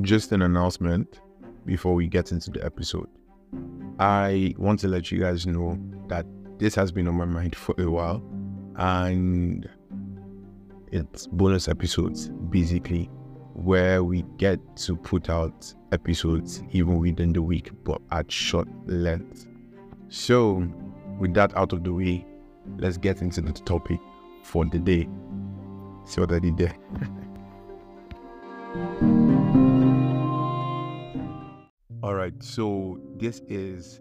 just an announcement before we get into the episode. I want to let you guys know that this has been on my mind for a while and it's bonus episodes basically where we get to put out episodes even within the week but at short length. So, with that out of the way, let's get into the topic for the day. See what I did there. All right, so this is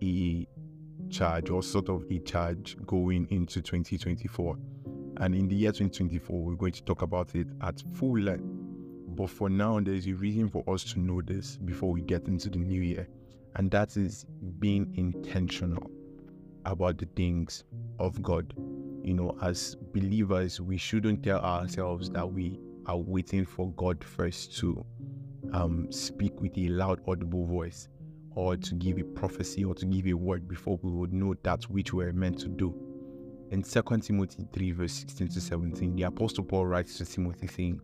a charge or sort of a charge going into 2024. And in the year 2024, we're going to talk about it at full length. But for now, there's a reason for us to know this before we get into the new year, and that is being intentional about the things of God. You know, as believers, we shouldn't tell ourselves that we are waiting for God first to um, speak with a loud, audible voice, or to give a prophecy or to give a word before we would know that which we're meant to do. In 2 Timothy 3, verse 16 to 17, the Apostle Paul writes to Timothy saying,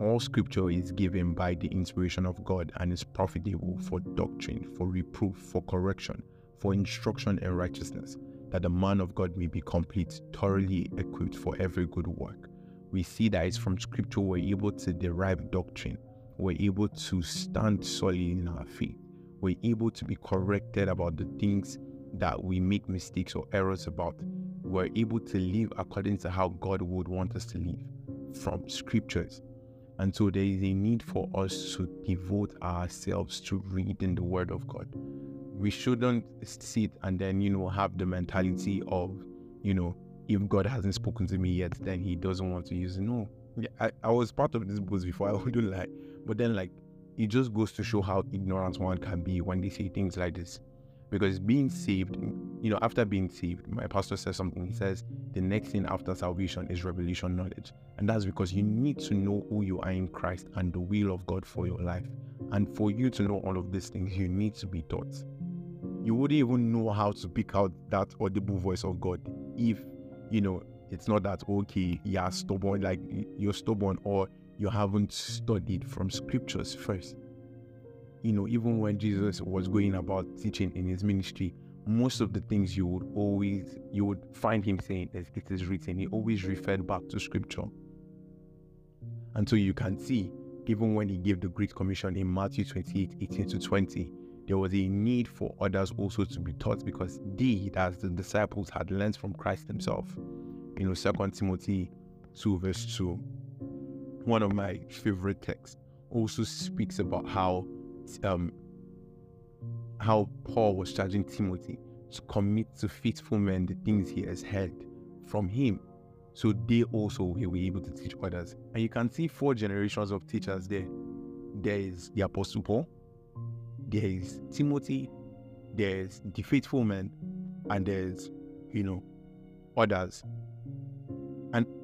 All scripture is given by the inspiration of God and is profitable for doctrine, for reproof, for correction, for instruction in righteousness, that the man of God may be complete, thoroughly equipped for every good work. We see that it's from scripture we're able to derive doctrine we're able to stand solid in our faith. We're able to be corrected about the things that we make mistakes or errors about. We're able to live according to how God would want us to live from scriptures. And so there is a need for us to devote ourselves to reading the word of God. We shouldn't sit and then, you know, have the mentality of, you know, if God hasn't spoken to me yet, then he doesn't want to use it. No. I, I was part of this books before, I wouldn't lie. But then, like, it just goes to show how ignorant one can be when they say things like this. Because being saved, you know, after being saved, my pastor says something. He says, the next thing after salvation is revelation knowledge. And that's because you need to know who you are in Christ and the will of God for your life. And for you to know all of these things, you need to be taught. You wouldn't even know how to pick out that audible voice of God if, you know, it's not that, okay, you're stubborn, like you're stubborn, or you haven't studied from scriptures first. You know, even when Jesus was going about teaching in his ministry, most of the things you would always you would find him saying as it is written, he always referred back to scripture. And so you can see, even when he gave the Great Commission in Matthew 28, 18 to 20, there was a need for others also to be taught because they, as the disciples, had learned from Christ himself. You know, Second Timothy 2, verse 2 one of my favorite texts, also speaks about how um, how Paul was charging Timothy to commit to faithful men the things he has heard from him. So they also will be able to teach others. And you can see four generations of teachers there. There is the Apostle Paul, there is Timothy, there's the faithful men, and there's, you know, others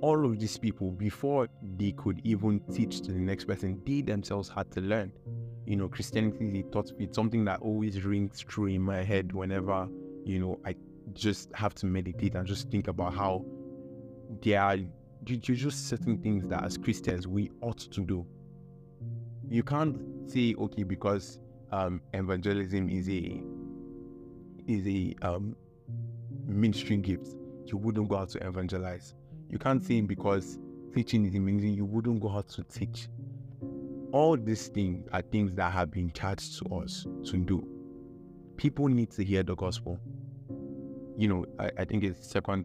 all of these people, before they could even teach to the next person, they themselves had to learn. You know, Christianity they taught it's something that always rings true in my head whenever, you know, I just have to meditate and just think about how there are just certain things that as Christians we ought to do. You can't say, okay, because um, evangelism is a is a um, ministry gift, you wouldn't go out to evangelize you can't say because teaching is amazing, you wouldn't go out to teach. All these things are things that have been charged to us to do. People need to hear the gospel. You know, I, I think it's second,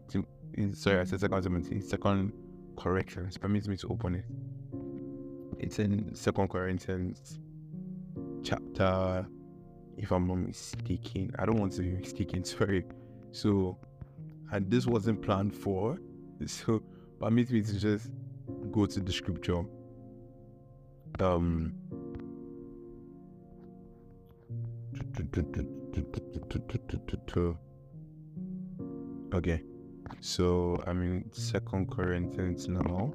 sorry, I said second Timothy, second corrections. Permits me to open it. It's in Second Corinthians chapter, if I'm not mistaken. I don't want to be mistaken, sorry. So, and this wasn't planned for, So permit me to just go to the scripture. Um Okay. So I'm in Second Corinthians now.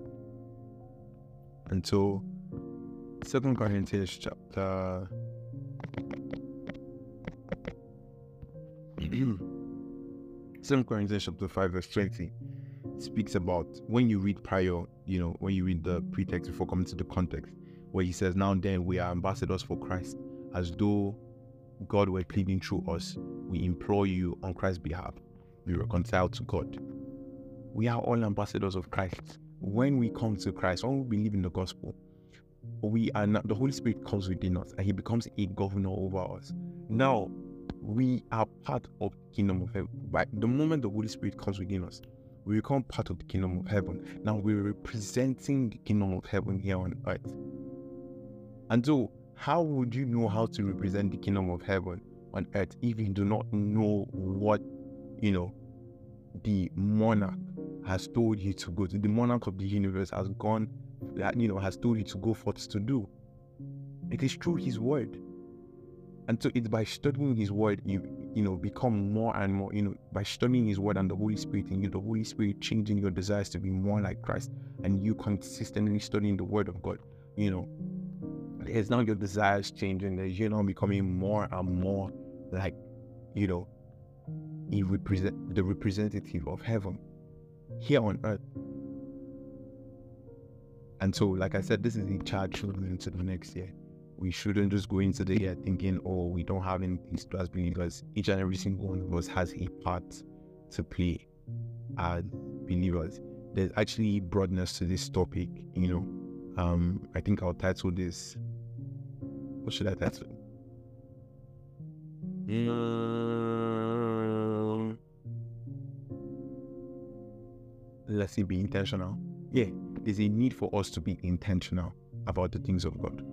And so Second Corinthians chapter Second Corinthians chapter 5 verse 20 speaks about when you read prior, you know, when you read the pretext before coming to the context, where he says, Now then, we are ambassadors for Christ, as though God were pleading through us. We implore you on Christ's behalf, be reconciled to God. We are all ambassadors of Christ. When we come to Christ, when we believe in the gospel, we are not, the Holy Spirit comes within us and he becomes a governor over us. Now, we are part of kingdom of heaven. By the moment the Holy Spirit comes within us, we become part of the kingdom of heaven. Now we're representing the kingdom of heaven here on earth. And so, how would you know how to represent the kingdom of heaven on earth if you do not know what, you know, the monarch has told you to go to? The monarch of the universe has gone, that, you know, has told you to go forth to do. It is through his word. And so it's by studying his word, you you know, become more and more, you know, by studying his word and the Holy Spirit in you, the Holy Spirit changing your desires to be more like Christ, and you consistently studying the word of God, you know, it's now your desires changing, that you know becoming more and more like, you know, he represent the representative of heaven here on earth. And so, like I said, this is the charge moving into the next year we shouldn't just go into the year thinking, oh, we don't have anything to do as believers. Each and every single one of us has a part to play as believers. There's actually broadness to this topic, you know. Um, I think I'll title this. What should I title? Um, let's see, be intentional. Yeah, there's a need for us to be intentional about the things of God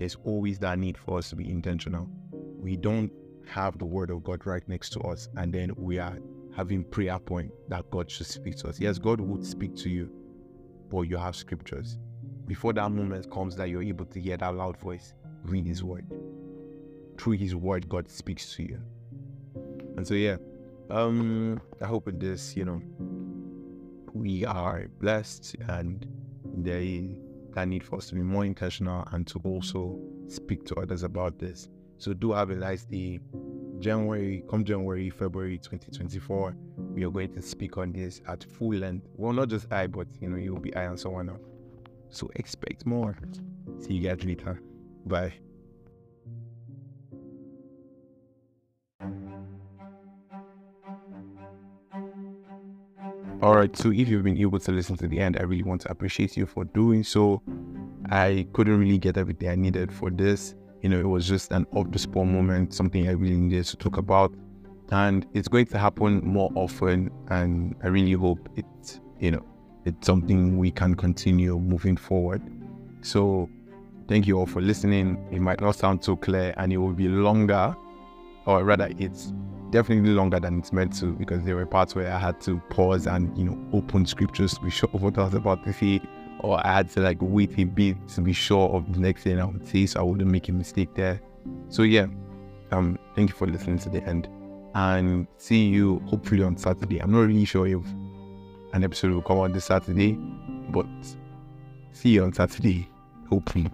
there's always that need for us to be intentional. We don't have the word of God right next to us, and then we are having prayer point that God should speak to us. Yes, God would speak to you, but you have scriptures. Before that moment comes that you're able to hear that loud voice, read his word. Through his word, God speaks to you. And so yeah, um, I hope in this, you know, we are blessed and there is that need for us to be more intentional and to also speak to others about this. So do have a nice day. January, come January, February 2024, we are going to speak on this at full length. Well, not just I, but you know, you'll be I and someone else. So expect more. See you guys later. Bye. All right, so if you've been able to listen to the end, I really want to appreciate you for doing so. I couldn't really get everything I needed for this. You know, it was just an off the spot moment, something I really needed to talk about. And it's going to happen more often. And I really hope it's, you know, it's something we can continue moving forward. So thank you all for listening. It might not sound so clear and it will be longer, or rather, it's definitely longer than it's meant to because there were parts where I had to pause and you know open scriptures to be sure of what I was about to say, or I had to like wait a bit to be sure of the next thing I would say so I wouldn't make a mistake there. So yeah, um, thank you for listening to the end, and see you hopefully on Saturday. I'm not really sure if an episode will come out this Saturday, but see you on Saturday, hopefully.